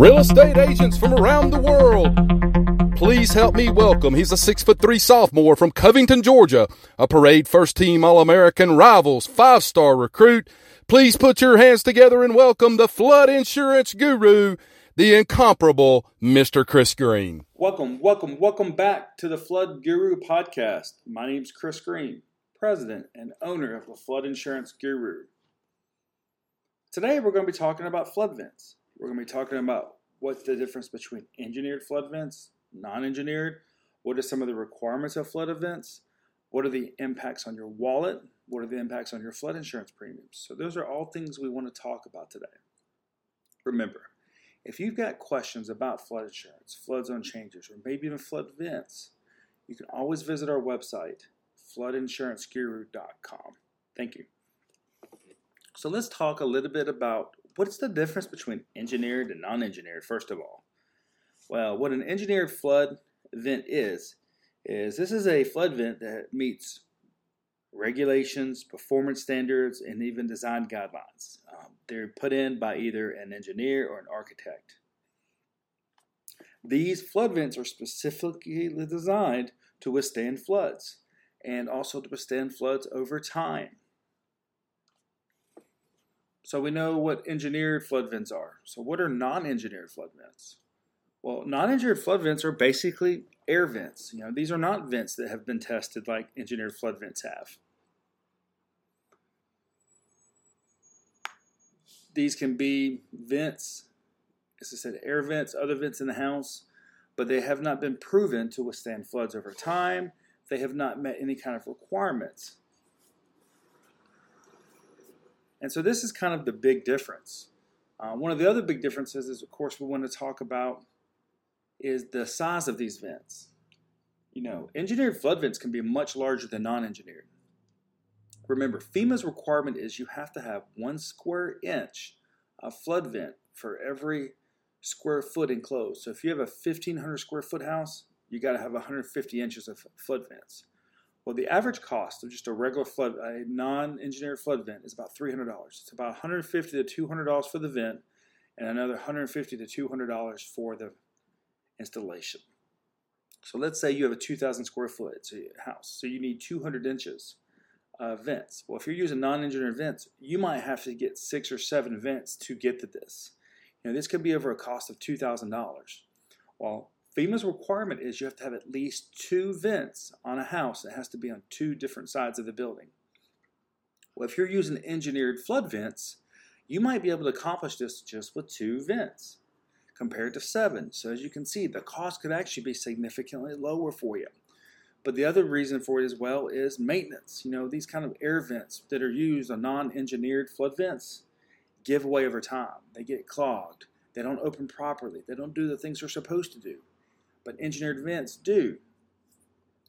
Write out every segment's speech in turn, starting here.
Real estate agents from around the world. Please help me welcome. He's a six foot three sophomore from Covington, Georgia, a parade first team All American rivals, five star recruit. Please put your hands together and welcome the flood insurance guru, the incomparable Mr. Chris Green. Welcome, welcome, welcome back to the Flood Guru podcast. My name's Chris Green, president and owner of the Flood Insurance Guru. Today we're going to be talking about flood vents. We're going to be talking about what's the difference between engineered flood vents, non engineered, what are some of the requirements of flood vents, what are the impacts on your wallet, what are the impacts on your flood insurance premiums. So, those are all things we want to talk about today. Remember, if you've got questions about flood insurance, flood zone changes, or maybe even flood vents, you can always visit our website, floodinsuranceguru.com. Thank you. So let's talk a little bit about what's the difference between engineered and non-engineered first of all. Well, what an engineered flood vent is is this is a flood vent that meets regulations, performance standards, and even design guidelines. Um, they're put in by either an engineer or an architect. These flood vents are specifically designed to withstand floods and also to withstand floods over time. So we know what engineered flood vents are. So what are non-engineered flood vents? Well, non-engineered flood vents are basically air vents. You know, these are not vents that have been tested like engineered flood vents have. These can be vents, as I said, air vents, other vents in the house, but they have not been proven to withstand floods over time. They have not met any kind of requirements and so this is kind of the big difference. Uh, one of the other big differences is, of course, we want to talk about is the size of these vents. You know, engineered flood vents can be much larger than non-engineered. Remember, FEMA's requirement is you have to have one square inch of flood vent for every square foot enclosed. So if you have a 1,500 square foot house, you got to have 150 inches of flood vents. Well, the average cost of just a regular flood, a non-engineered flood vent, is about three hundred dollars. It's about one hundred fifty to two hundred dollars for the vent, and another one hundred fifty to two hundred dollars for the installation. So let's say you have a two thousand square foot house, so you need two hundred inches of vents. Well, if you're using non-engineered vents, you might have to get six or seven vents to get to this. You know, this could be over a cost of two thousand dollars. Well, FEMA's requirement is you have to have at least two vents on a house. It has to be on two different sides of the building. Well, if you're using engineered flood vents, you might be able to accomplish this just with two vents compared to seven. So as you can see, the cost could actually be significantly lower for you. But the other reason for it as well is maintenance. You know, these kind of air vents that are used on non-engineered flood vents give away over time. They get clogged. They don't open properly. They don't do the things they're supposed to do but engineered vents do.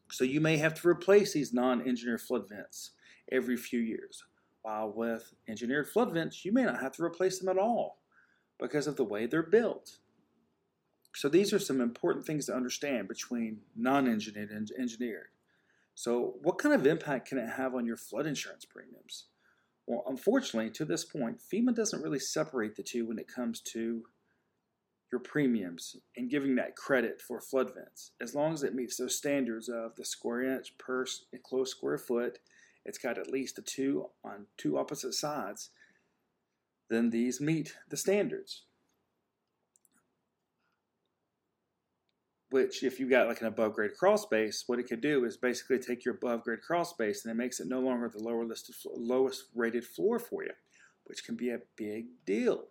So you may have to replace these non-engineered flood vents every few years. While with engineered flood vents, you may not have to replace them at all because of the way they're built. So these are some important things to understand between non-engineered and engineered. So what kind of impact can it have on your flood insurance premiums? Well, unfortunately, to this point, FEMA doesn't really separate the two when it comes to your premiums and giving that credit for flood vents. As long as it meets those standards of the square inch per enclosed square foot, it's got at least a two on two opposite sides, then these meet the standards. Which, if you've got like an above grade crawl space, what it could do is basically take your above grade crawl space and it makes it no longer the lower listed, lowest rated floor for you, which can be a big deal.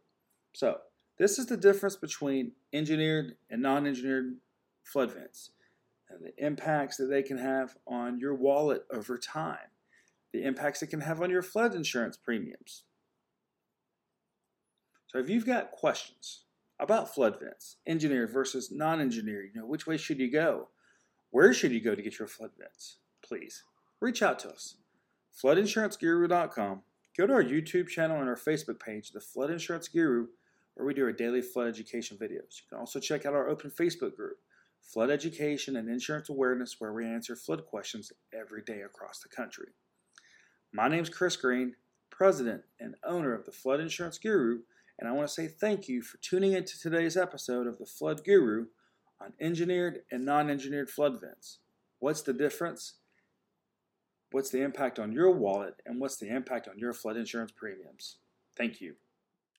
So, this is the difference between engineered and non-engineered flood vents and the impacts that they can have on your wallet over time, the impacts it can have on your flood insurance premiums. So if you've got questions about flood vents, engineered versus non-engineered, you know, which way should you go? Where should you go to get your flood vents? Please reach out to us. FloodInsuranceGuru.com. Go to our YouTube channel and our Facebook page, The Flood Insurance Guru, where we do our daily flood education videos. You can also check out our open Facebook group, Flood Education and Insurance Awareness, where we answer flood questions every day across the country. My name is Chris Green, President and owner of the Flood Insurance Guru, And I want to say thank you for tuning in to today's episode of the Flood Guru on engineered and non engineered flood vents. What's the difference? What's the impact on your wallet? And what's the impact on your flood insurance premiums? Thank you.